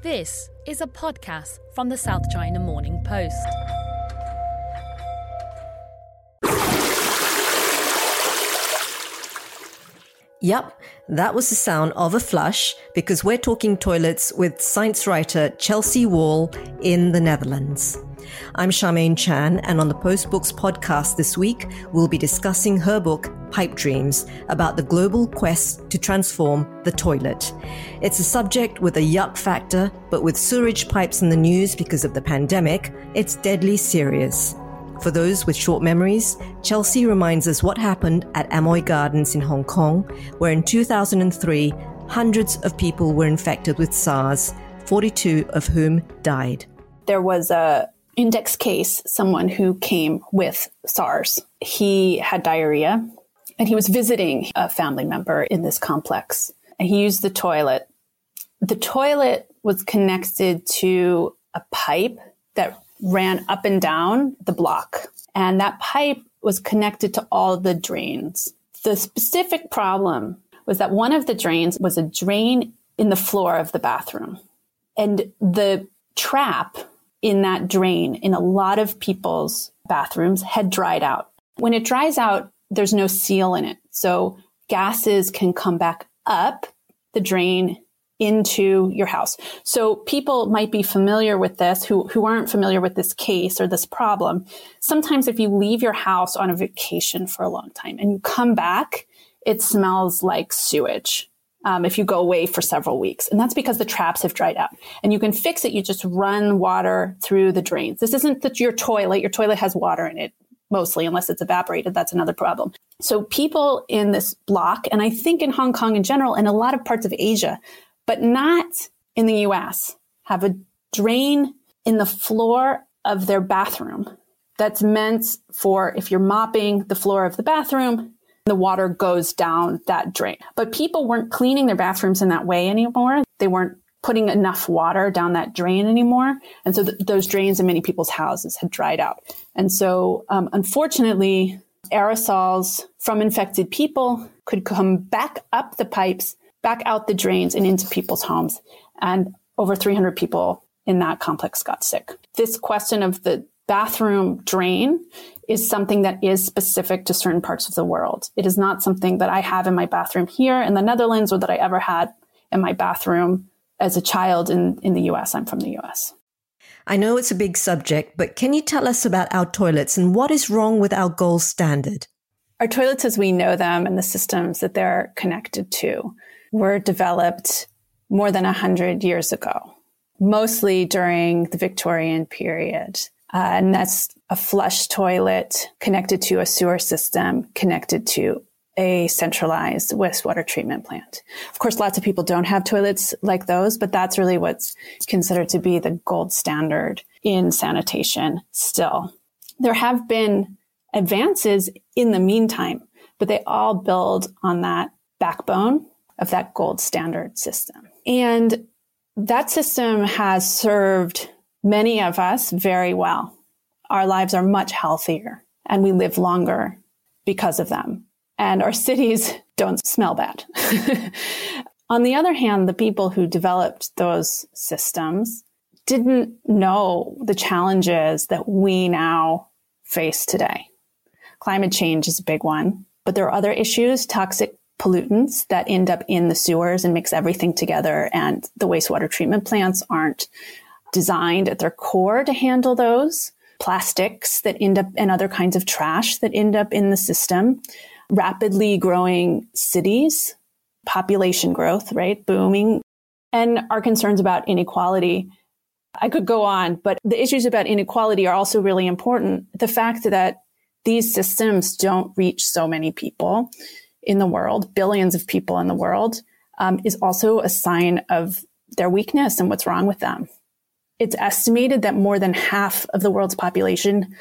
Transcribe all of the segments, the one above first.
This is a podcast from the South China Morning Post. Yep, that was the sound of a flush because we're talking toilets with science writer Chelsea Wald in the Netherlands. I'm Charmaine Chan, and on the Post Books podcast this week, we'll be discussing her book, Pipe Dreams, about the global quest to transform the toilet. It's a subject with a yuck factor, but with sewerage pipes in the news because of the pandemic, it's deadly serious. For those with short memories, Chelsea reminds us what happened at Amoy Gardens in Hong Kong, where in 2003, hundreds of people were infected with SARS, 42 of whom died. There was a index case, someone who came with SARS. He had diarrhea and he was visiting a family member in this complex. And he used the toilet. The toilet was connected to a pipe that ran up and down the block. And that pipe was connected to all the drains. The specific problem was that one of the drains was a drain in the floor of the bathroom. And the trap in that drain in a lot of people's bathrooms had dried out. When it dries out, there's no seal in it. So gases can come back up the drain into your house. So people might be familiar with this who, who aren't familiar with this case or this problem. Sometimes if you leave your house on a vacation for a long time and you come back, it smells like sewage. Um, if you go away for several weeks. And that's because the traps have dried out. And you can fix it. You just run water through the drains. This isn't that your toilet. Your toilet has water in it mostly, unless it's evaporated. That's another problem. So people in this block, and I think in Hong Kong in general, and a lot of parts of Asia, but not in the US, have a drain in the floor of their bathroom that's meant for if you're mopping the floor of the bathroom, the water goes down that drain. But people weren't cleaning their bathrooms in that way anymore. They weren't putting enough water down that drain anymore. And so th- those drains in many people's houses had dried out. And so, um, unfortunately, aerosols from infected people could come back up the pipes back out the drains and into people's homes. And over 300 people in that complex got sick. This question of the bathroom drain is something that is specific to certain parts of the world. It is not something that I have in my bathroom here in the Netherlands or that I ever had in my bathroom as a child in, in the US. I'm from the US. I know it's a big subject, but can you tell us about our toilets and what is wrong with our gold standard? Our toilets as we know them and the systems that they're connected to were developed more than 100 years ago, mostly during the Victorian period. Uh, and that's a flush toilet connected to a sewer system, connected to a centralized wastewater treatment plant. Of course, lots of people don't have toilets like those, but that's really what's considered to be the gold standard in sanitation still. There have been advances in the meantime, but they all build on that backbone of that gold standard system. And that system has served many of us very well. Our lives are much healthier and we live longer because of them. And our cities don't smell bad. On the other hand, the people who developed those systems didn't know the challenges that we now face today. Climate change is a big one, but there are other issues, toxic pollutants that end up in the sewers and mix everything together. And the wastewater treatment plants aren't designed at their core to handle those. Plastics that end up and other kinds of trash that end up in the system. Rapidly growing cities, population growth, right? Booming. And our concerns about inequality. I could go on, but the issues about inequality are also really important. The fact that these systems don't reach so many people in the world, billions of people in the world, um, is also a sign of their weakness and what's wrong with them. It's estimated that more than half of the world's population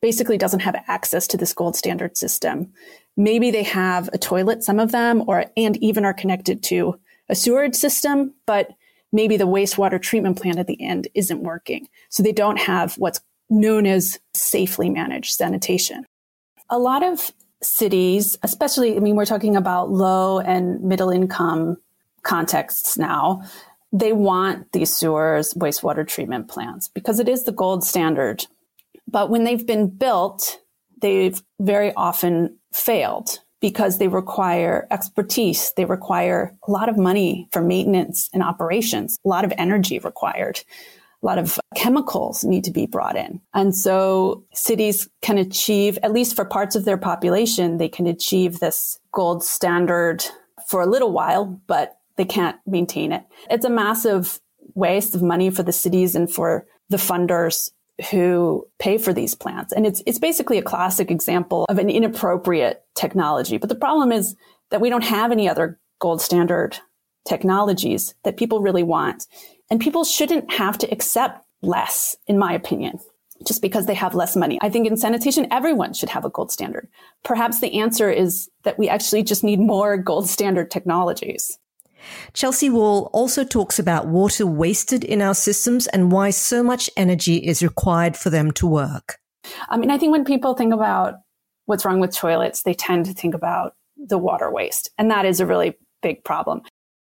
basically doesn't have access to this gold standard system. Maybe they have a toilet, some of them, or and even are connected to a sewerage system, but maybe the wastewater treatment plant at the end isn't working. So they don't have what's known as safely managed sanitation. A lot of cities, especially, I mean, we're talking about low and middle income contexts now, they want these sewers, wastewater treatment plants because it is the gold standard. But when they've been built, they've very often failed because they require expertise. They require a lot of money for maintenance and operations, a lot of energy required. A lot of chemicals need to be brought in. And so cities can achieve, at least for parts of their population, they can achieve this gold standard for a little while, but they can't maintain it. It's a massive waste of money for the cities and for the funders who pay for these plants. And it's, it's basically a classic example of an inappropriate technology. But the problem is that we don't have any other gold standard technologies that people really want. And people shouldn't have to accept less, in my opinion, just because they have less money. I think in sanitation, everyone should have a gold standard. Perhaps the answer is that we actually just need more gold standard technologies. Chelsea Wald also talks about water wasted in our systems and why so much energy is required for them to work. I mean, I think when people think about what's wrong with toilets, they tend to think about the water waste. And that is a really big problem.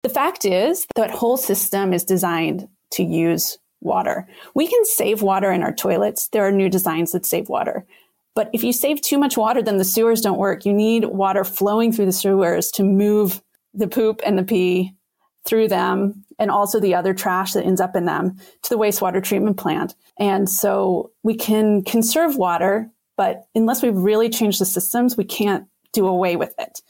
The fact is that whole system is designed to use water. We can save water in our toilets. There are new designs that save water. But if you save too much water, then the sewers don't work. You need water flowing through the sewers to move the poop and the pee through them and also the other trash that ends up in them to the wastewater treatment plant. And so we can conserve water, but unless we really change the systems, we can't do away with it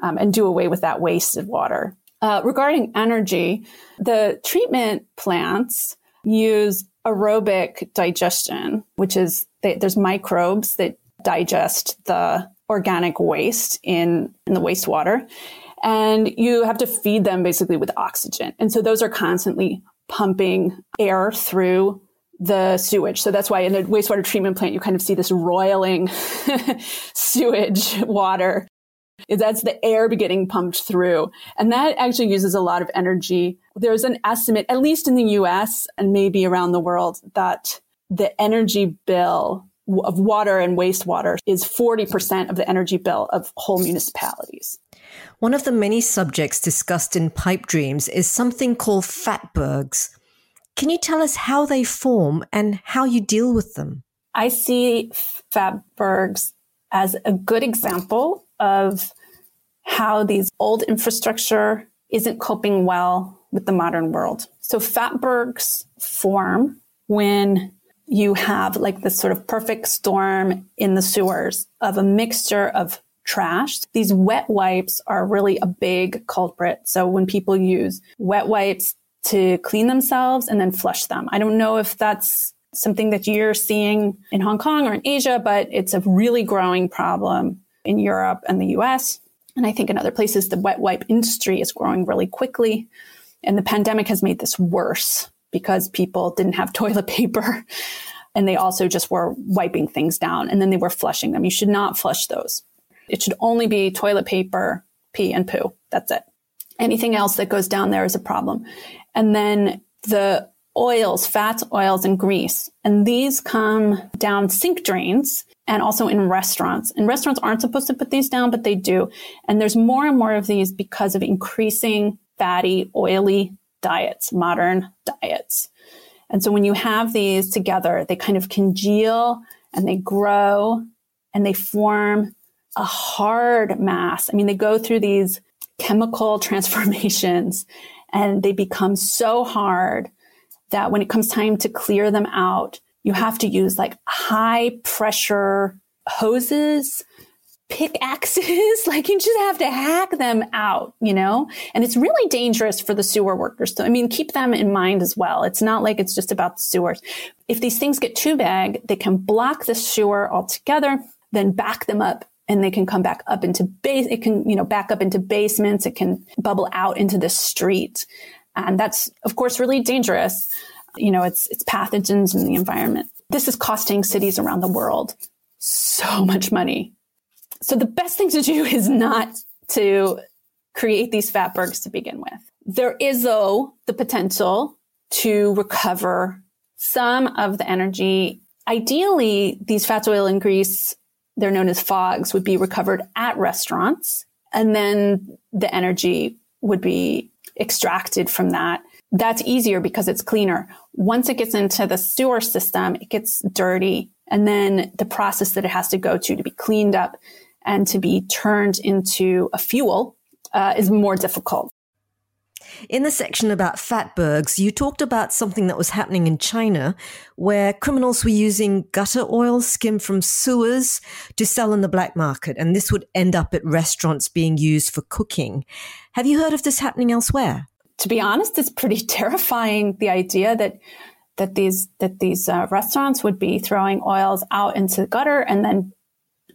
um, and do away with that wasted water. Uh, regarding energy, the treatment plants use aerobic digestion, which is they, there's microbes that digest the organic waste in, in the wastewater and you have to feed them basically with oxygen. And so those are constantly pumping air through the sewage. So that's why in the wastewater treatment plant, you kind of see this roiling sewage water. That's the air getting pumped through. And that actually uses a lot of energy. There's an estimate, at least in the US and maybe around the world, that the energy bill of water and wastewater is 40% of the energy bill of whole municipalities. One of the many subjects discussed in Pipe Dreams is something called fatbergs. Can you tell us how they form and how you deal with them? I see fatbergs as a good example of how these old infrastructure isn't coping well with the modern world. So fatbergs form when you have like this sort of perfect storm in the sewers of a mixture of trash. These wet wipes are really a big culprit. So when people use wet wipes to clean themselves and then flush them, I don't know if that's something that you're seeing in Hong Kong or in Asia, but it's a really growing problem in Europe and the US. And I think in other places, the wet wipe industry is growing really quickly. And the pandemic has made this worse because people didn't have toilet paper and they also just were wiping things down and then they were flushing them. You should not flush those. It should only be toilet paper, pee, and poo. That's it. Anything else that goes down there is a problem. And then the oils, fats, oils, and grease. And these come down sink drains and also in restaurants. And restaurants aren't supposed to put these down, but they do. And there's more and more of these because of increasing fatty, oily diets, modern diets. And so when you have these together, they kind of congeal and they grow and they form a hard mass. I mean, they go through these chemical transformations and they become so hard that when it comes time to clear them out, you have to use like high pressure hoses, pickaxes. like you just have to hack them out, you know? And it's really dangerous for the sewer workers. So, I mean, keep them in mind as well. It's not like it's just about the sewers. If these things get too big, they can block the sewer altogether, then back them up and they can come back up into base. It can, you know, back up into basements. It can bubble out into the street. And that's, of course, really dangerous. You know, it's, it's pathogens in the environment. This is costing cities around the world so much money. So the best thing to do is not to create these fatbergs to begin with. There is, though, the potential to recover some of the energy. Ideally, these fats, oil, and grease, they're known as fogs, would be recovered at restaurants. And then the energy would be extracted from that. That's easier because it's cleaner. Once it gets into the sewer system, it gets dirty. And then the process that it has to go to to be cleaned up and to be turned into a fuel uh, is more difficult. In the section about fatbergs, you talked about something that was happening in China where criminals were using gutter oil skimmed from sewers to sell in the black market. And this would end up at restaurants being used for cooking. Have you heard of this happening elsewhere? To be honest, it's pretty terrifying the idea that that these that these uh, restaurants would be throwing oils out into the gutter and then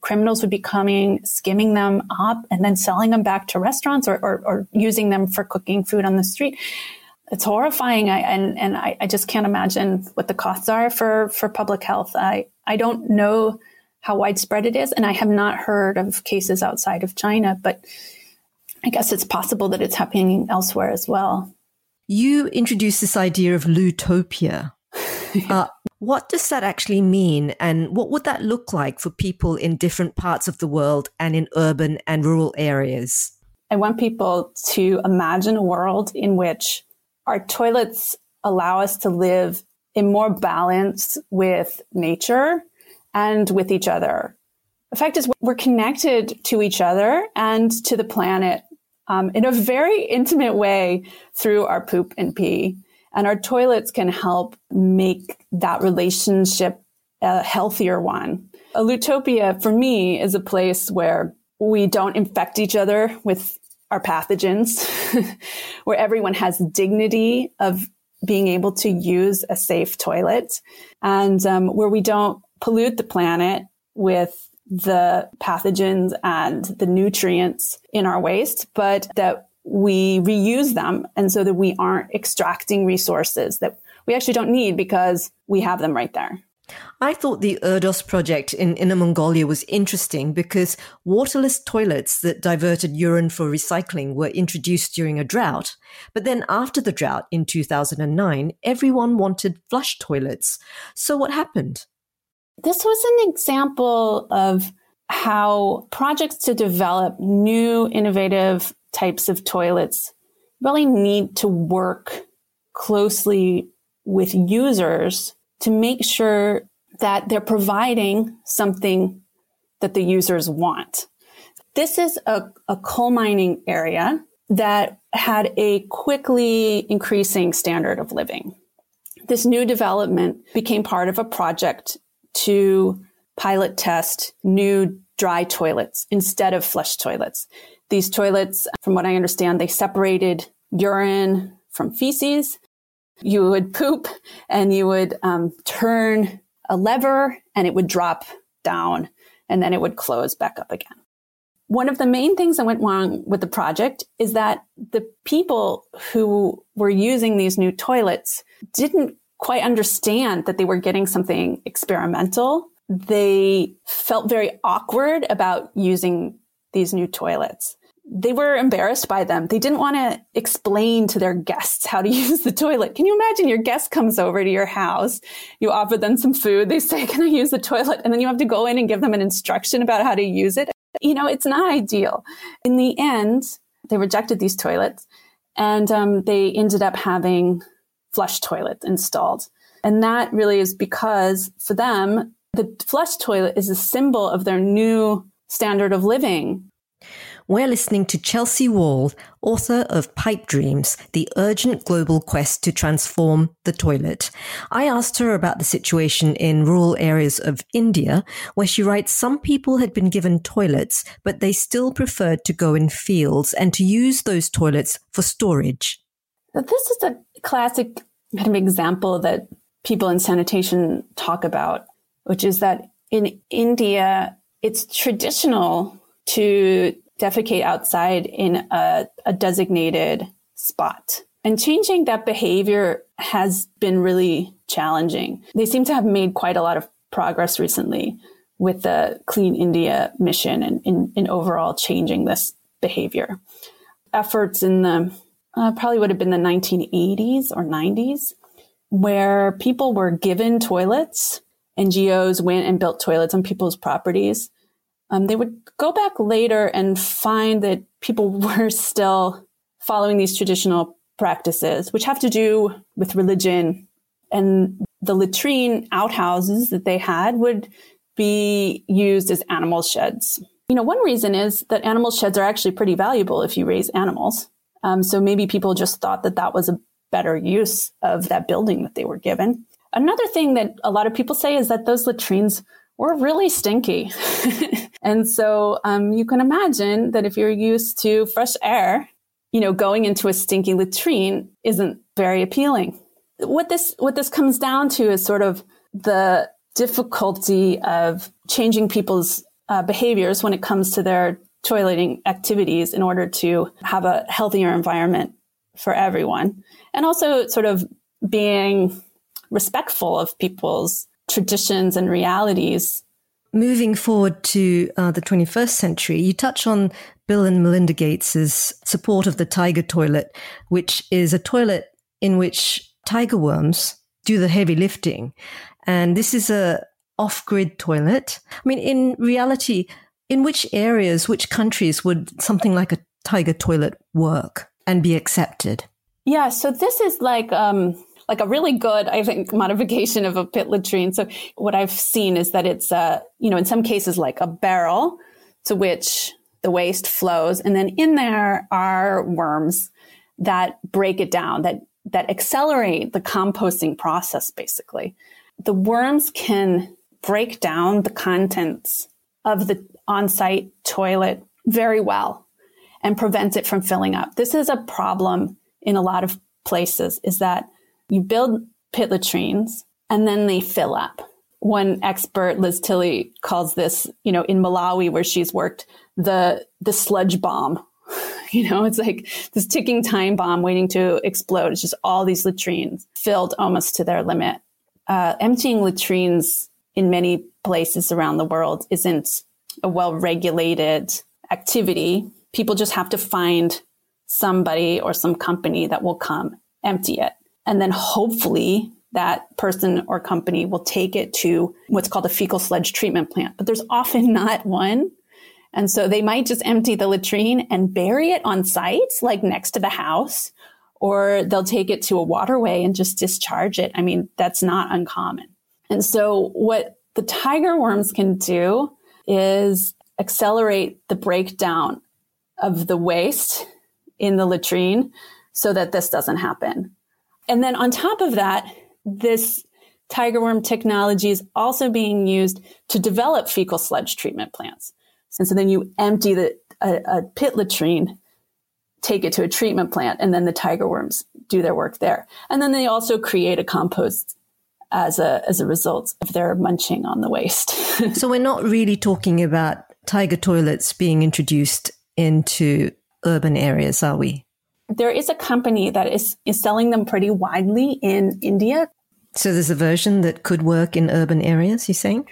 criminals would be coming, skimming them up, and then selling them back to restaurants or, or, or using them for cooking food on the street. It's horrifying, I, and and I, I, just can't imagine what the costs are for for public health. I I don't know how widespread it is, and I have not heard of cases outside of China, but I guess it's possible that it's happening elsewhere as well. You introduced this idea of lootopia. uh, what does that actually mean? And what would that look like for people in different parts of the world and in urban and rural areas? I want people to imagine a world in which our toilets allow us to live in more balance with nature and with each other. The fact is, we're connected to each other and to the planet um, in a very intimate way through our poop and pee. And our toilets can help make that relationship a healthier one. A Lootopia for me is a place where we don't infect each other with our pathogens, where everyone has dignity of being able to use a safe toilet, and um, where we don't pollute the planet with the pathogens and the nutrients in our waste, but that we reuse them and so that we aren't extracting resources that we actually don't need because we have them right there. I thought the Erdos project in Inner Mongolia was interesting because waterless toilets that diverted urine for recycling were introduced during a drought. But then after the drought in 2009, everyone wanted flush toilets. So what happened? This was an example of how projects to develop new innovative types of toilets really need to work closely with users to make sure that they're providing something that the users want. This is a, a coal mining area that had a quickly increasing standard of living. This new development became part of a project to pilot test new dry toilets instead of flush toilets. These toilets, from what I understand, they separated urine from feces. You would poop and you would um, turn a lever and it would drop down and then it would close back up again. One of the main things that went wrong with the project is that the people who were using these new toilets didn't quite understand that they were getting something experimental. They felt very awkward about using these new toilets they were embarrassed by them. They didn't want to explain to their guests how to use the toilet. Can you imagine your guest comes over to your house? You offer them some food. They say, can I use the toilet? And then you have to go in and give them an instruction about how to use it. You know, it's not ideal. In the end, they rejected these toilets and um, they ended up having flush toilets installed. And that really is because for them, the flush toilet is a symbol of their new standard of living we're listening to Chelsea Wald, author of Pipe Dreams, the urgent global quest to transform the toilet. I asked her about the situation in rural areas of India, where she writes some people had been given toilets, but they still preferred to go in fields and to use those toilets for storage. This is a classic kind of example that people in sanitation talk about, which is that in India, it's traditional to defecate outside in a, a designated spot. And changing that behavior has been really challenging. They seem to have made quite a lot of progress recently with the Clean India mission and in, overall changing this behavior. Efforts in the uh, probably would have been the 1980s or 90s, where people were given toilets. NGOs went and built toilets on people's properties. Um, they would go back later and find that people were still following these traditional practices, which have to do with religion. And the latrine outhouses that they had would be used as animal sheds. You know, one reason is that animal sheds are actually pretty valuable if you raise animals. Um, so maybe people just thought that that was a better use of that building that they were given. Another thing that a lot of people say is that those latrines were really stinky. and so um, you can imagine that if you're used to fresh air, you know, going into a stinky latrine isn't very appealing. What this what this comes down to is sort of the difficulty of changing people's uh, behaviors when it comes to their toileting activities in order to have a healthier environment for everyone. And also sort of being respectful of people's traditions and realities. Moving forward to uh, the 21st century, you touch on Bill and Melinda Gates's support of the tiger toilet, which is a toilet in which tiger worms do the heavy lifting. And this is a off-grid toilet. I mean, in reality, in which areas, which countries would something like a tiger toilet work and be accepted? Yeah, so this is like um, like a really good, I think, modification of a pit latrine. So what I've seen is that it's, uh, you know, in some cases like a barrel to which the waste flows. And then in there are worms that break it down, that, that accelerate the composting process, basically. The worms can break down the contents of the on-site toilet very well and prevents it from filling up. This is a problem in a lot of places is that you build pit latrines and then they fill up. One expert, Liz Tilley, calls this, you know, in Malawi where she's worked, the the sludge bomb. You know, it's like this ticking time bomb waiting to explode. It's just all these latrines filled almost to their limit. Uh, emptying latrines in many places around the world isn't a well regulated activity. People just have to find somebody or some company that will come empty it. And then hopefully that person or company will take it to what's called a fecal sludge treatment plant. But there's often not one. And so they might just empty the latrine and bury it on site, like next to the house, or they'll take it to a waterway and just discharge it. I mean, that's not uncommon. And so what the tiger worms can do is accelerate the breakdown of the waste in the latrine so that this doesn't happen. And then on top of that, this tiger worm technology is also being used to develop fecal sludge treatment plants. And so then you empty the, a, a pit latrine, take it to a treatment plant, and then the tiger worms do their work there. And then they also create a compost as a as a result of their munching on the waste. so we're not really talking about tiger toilets being introduced into urban areas, are we? There is a company that is, is selling them pretty widely in India. So there's a version that could work in urban areas, you're saying?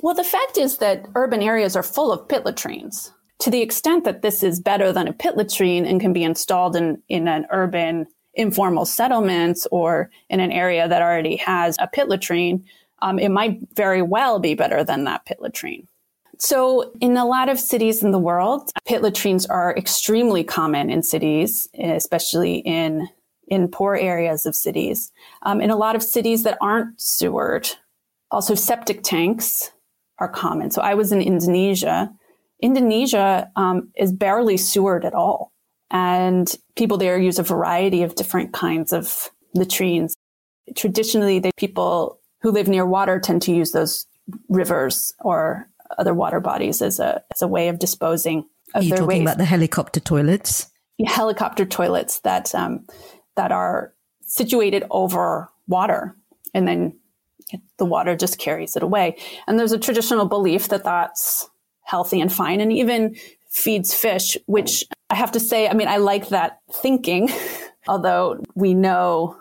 Well, the fact is that urban areas are full of pit latrines. To the extent that this is better than a pit latrine and can be installed in, in an urban informal settlement or in an area that already has a pit latrine, um, it might very well be better than that pit latrine. So in a lot of cities in the world, pit latrines are extremely common in cities, especially in in poor areas of cities. Um, in a lot of cities that aren't sewered, also septic tanks are common. So I was in Indonesia. Indonesia um, is barely sewered at all, and people there use a variety of different kinds of latrines. Traditionally, the people who live near water tend to use those rivers or other water bodies as a as a way of disposing of Are their talking waste. about the helicopter toilets? Helicopter toilets that um, that are situated over water and then The water just carries it away. And there's a traditional belief that that's healthy and fine and even feeds fish, which I have to say, I mean, I like that thinking, although we know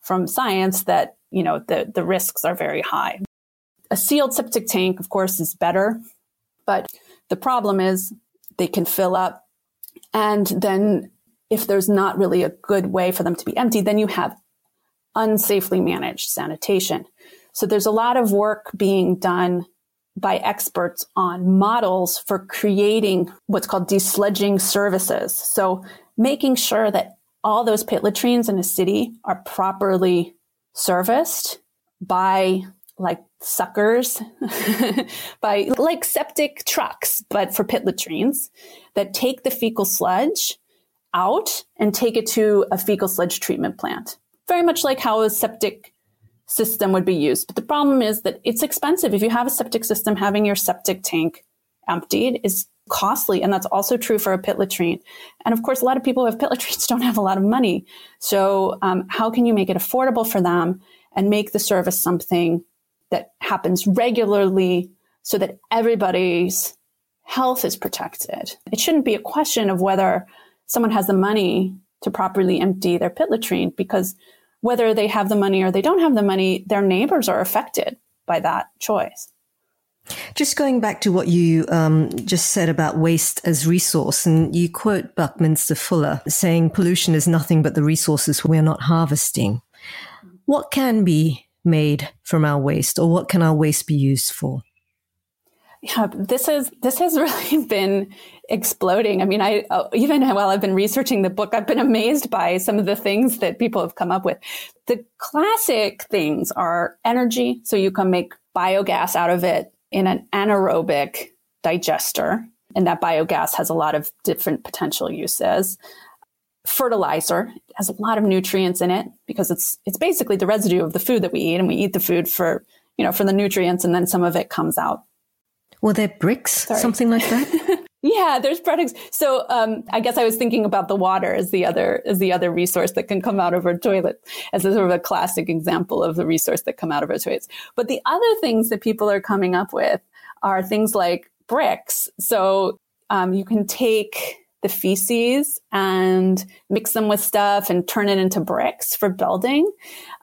from science that, you know, the, the risks are very high. A sealed septic tank, of course, is better, but the problem is they can fill up. And then if there's not really a good way for them to be emptied, then you have unsafely managed sanitation. So there's a lot of work being done by experts on models for creating what's called desludging services. So making sure that all those pit latrines in a city are properly serviced by like suckers, by like septic trucks, but for pit latrines that take the fecal sludge out and take it to a fecal sludge treatment plant. Very much like how a septic system would be used. But the problem is that it's expensive. If you have a septic system, having your septic tank emptied is costly. And that's also true for a pit latrine. And of course, a lot of people who have pit latrines don't have a lot of money. So, um, how can you make it affordable for them and make the service something that happens regularly so that everybody's health is protected? It shouldn't be a question of whether someone has the money to properly empty their pit latrine because whether they have the money or they don't have the money, their neighbors are affected by that choice. Just going back to what you um, just said about waste as resource, and you quote Buckminster Fuller saying pollution is nothing but the resources we're not harvesting. What can be made from our waste, or what can our waste be used for? Yeah, this is this has really been exploding. I mean, I uh, even while I've been researching the book, I've been amazed by some of the things that people have come up with. The classic things are energy, so you can make biogas out of it in an anaerobic digester, and that biogas has a lot of different potential uses. Fertilizer has a lot of nutrients in it because it's it's basically the residue of the food that we eat, and we eat the food for you know for the nutrients, and then some of it comes out were there bricks, Sorry. something like that? yeah, there's products. So um, I guess I was thinking about the water as the other as the other resource that can come out of our toilet as a sort of a classic example of the resource that come out of our toilets. But the other things that people are coming up with are things like bricks. So um, you can take the feces and mix them with stuff and turn it into bricks for building.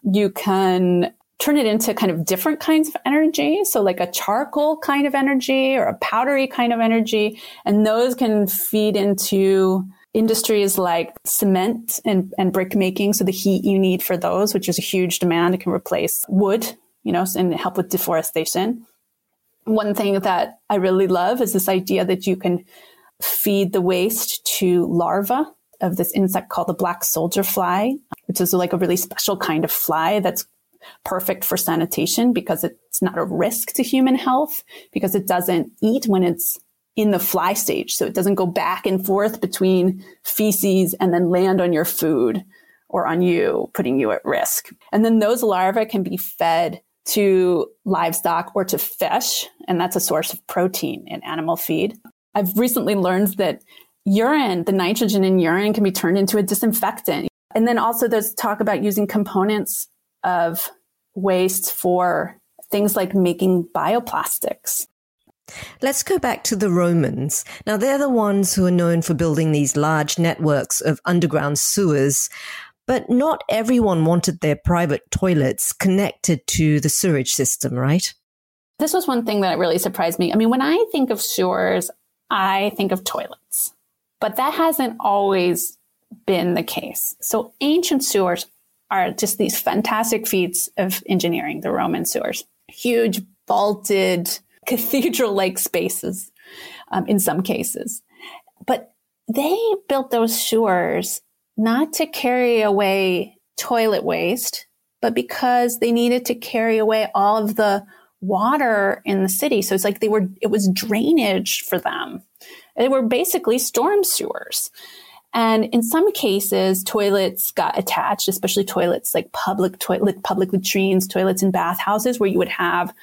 You can turn it into kind of different kinds of energy. So like a charcoal kind of energy or a powdery kind of energy. And those can feed into industries like cement and, and brick making. So the heat you need for those, which is a huge demand, it can replace wood, you know, and help with deforestation. One thing that I really love is this idea that you can feed the waste to larvae of this insect called the black soldier fly, which is like a really special kind of fly that's perfect for sanitation because it's not a risk to human health because it doesn't eat when it's in the fly stage. So it doesn't go back and forth between feces and then land on your food or on you, putting you at risk. And then those larvae can be fed to livestock or to fish. And that's a source of protein in animal feed. I've recently learned that urine, the nitrogen in urine can be turned into a disinfectant. And then also there's talk about using components of waste for things like making bioplastics. Let's go back to the Romans. Now, they're the ones who are known for building these large networks of underground sewers, but not everyone wanted their private toilets connected to the sewage system, right? This was one thing that really surprised me. I mean, when I think of sewers, I think of toilets, but that hasn't always been the case. So ancient sewers are just these fantastic feats of engineering, the Roman sewers. Huge, vaulted, cathedral like spaces um, in some cases. But they built those sewers not to carry away toilet waste, but because they needed to carry away all of the water in the city. So it's like they were, it was drainage for them. They were basically storm sewers. And in some cases, toilets got attached, especially toilets like public toilet, public latrines, toilets in bathhouses where you would have,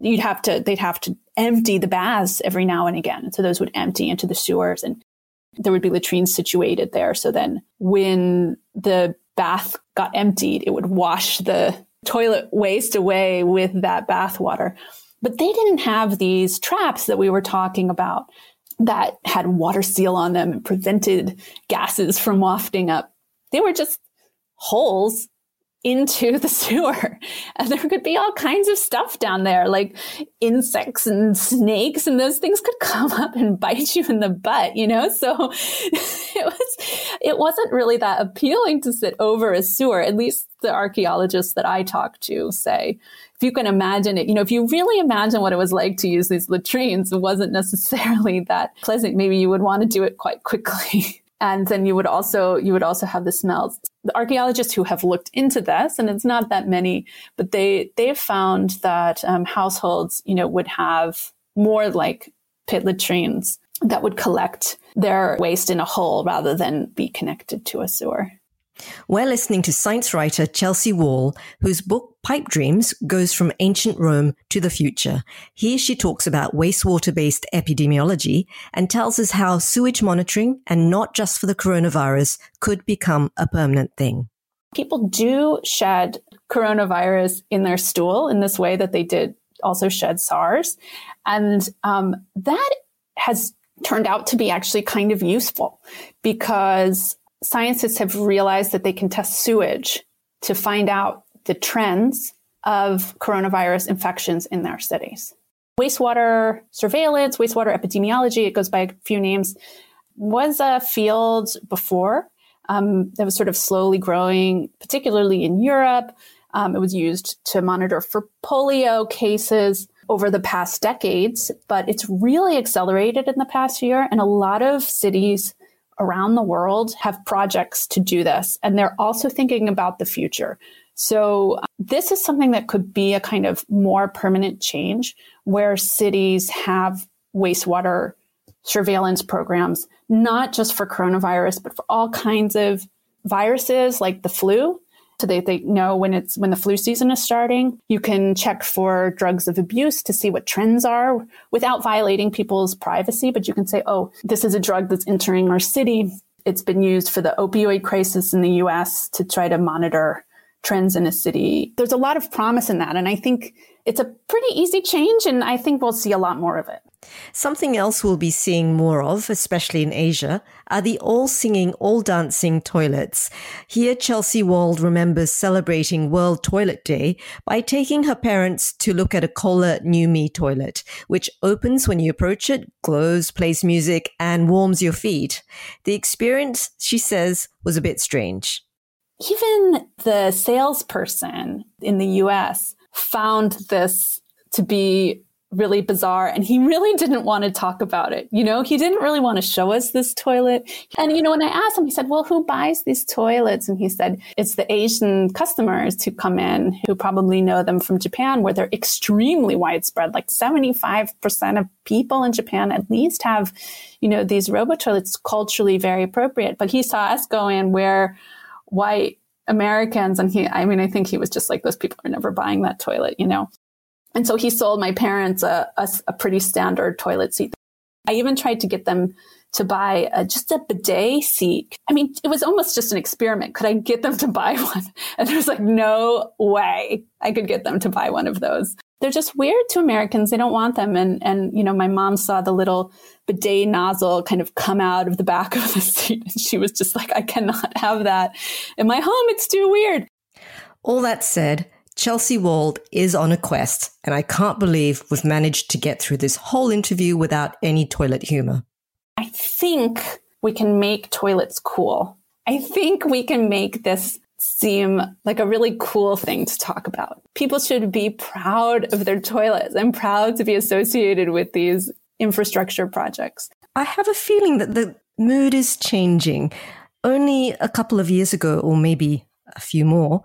you'd have to, they'd have to empty the baths every now and again. So those would empty into the sewers and there would be latrines situated there. So then when the bath got emptied, it would wash the toilet waste away with that bathwater. But they didn't have these traps that we were talking about that had water seal on them and prevented gases from wafting up. They were just holes into the sewer. And there could be all kinds of stuff down there, like insects and snakes, and those things could come up and bite you in the butt, you know? So it was, it wasn't really that appealing to sit over a sewer. At least the archaeologists that I talked to say, if you can imagine it, you know, if you really imagine what it was like to use these latrines, it wasn't necessarily that pleasant. Maybe you would want to do it quite quickly. And then you would also you would also have the smells. The archaeologists who have looked into this and it's not that many but they they've found that um, households you know would have more like pit latrines that would collect their waste in a hole rather than be connected to a sewer we're listening to science writer Chelsea Wald, whose book Pipe Dreams goes from ancient Rome to the future. Here she talks about wastewater based epidemiology and tells us how sewage monitoring, and not just for the coronavirus, could become a permanent thing. People do shed coronavirus in their stool in this way that they did also shed SARS. And um, that has turned out to be actually kind of useful because scientists have realized that they can test sewage to find out the trends of coronavirus infections in their cities. Wastewater surveillance, wastewater epidemiology, it goes by a few names, was a field before um, that was sort of slowly growing, particularly in Europe. Um, it was used to monitor for polio cases over the past decades, but it's really accelerated in the past year. And a lot of cities around the world have projects to do this, and they're also thinking about the future. So this is something that could be a kind of more permanent change where cities have wastewater surveillance programs, not just for coronavirus, but for all kinds of viruses like the flu so they, they know when it's when the flu season is starting. You can check for drugs of abuse to see what trends are without violating people's privacy. But you can say, oh, this is a drug that's entering our city. It's been used for the opioid crisis in the US to try to monitor trends in a city. There's a lot of promise in that. And I think it's a pretty easy change. And I think we'll see a lot more of it. Something else we'll be seeing more of, especially in Asia, are the all singing, all dancing toilets. Here, Chelsea Wald remembers celebrating World Toilet Day by taking her parents to look at a Kohler Numi toilet, which opens when you approach it, glows, plays music, and warms your feet. The experience, she says, was a bit strange. Even the salesperson in the US found this to be really bizarre and he really didn't want to talk about it. You know, he didn't really want to show us this toilet. And, you know, when I asked him, he said, well, who buys these toilets? And he said, it's the Asian customers who come in who probably know them from Japan where they're extremely widespread. Like 75% of people in Japan at least have, you know, these robo toilets culturally very appropriate. But he saw us go in where white Americans and he, I mean, I think he was just like, those people are never buying that toilet, you know? And so he sold my parents a, a, a pretty standard toilet seat. I even tried to get them to buy a, just a bidet seat. I mean, it was almost just an experiment. Could I get them to buy one? And there was like, no way I could get them to buy one of those. They're just weird to Americans. They don't want them. And, and, you know, my mom saw the little bidet nozzle kind of come out of the back of the seat. And she was just like, I cannot have that in my home. It's too weird. All that said, Chelsea Wald is on a quest, and I can't believe we've managed to get through this whole interview without any toilet humor. I think we can make toilets cool. I think we can make this seem like a really cool thing to talk about. People should be proud of their toilets. I'm proud to be associated with these infrastructure projects. I have a feeling that the mood is changing. Only a couple of years ago, or maybe a few more,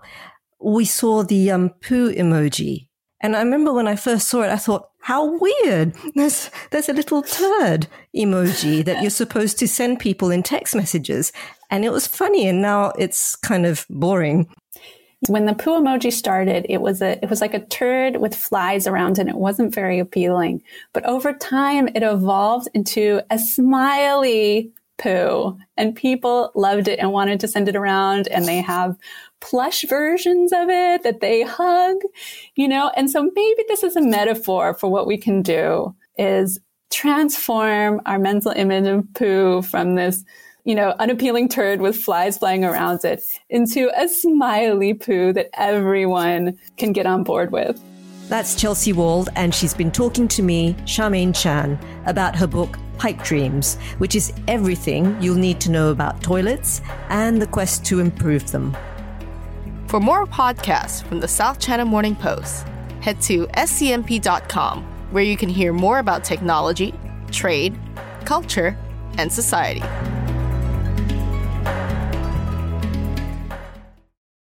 we saw the um, poo emoji. And I remember when I first saw it, I thought, how weird. There's, there's a little turd emoji that you're supposed to send people in text messages. And it was funny. And now it's kind of boring. When the poo emoji started, it was a, it was like a turd with flies around and it wasn't very appealing. But over time, it evolved into a smiley poo and people loved it and wanted to send it around and they have plush versions of it that they hug, you know? And so maybe this is a metaphor for what we can do is transform our mental image of poo from this you know, unappealing turd with flies flying around it into a smiley poo that everyone can get on board with. That's Chelsea Wald, and she's been talking to me, Charmaine Chan, about her book Pipe Dreams, which is everything you'll need to know about toilets and the quest to improve them. For more podcasts from the South China Morning Post, head to scmp.com, where you can hear more about technology, trade, culture, and society.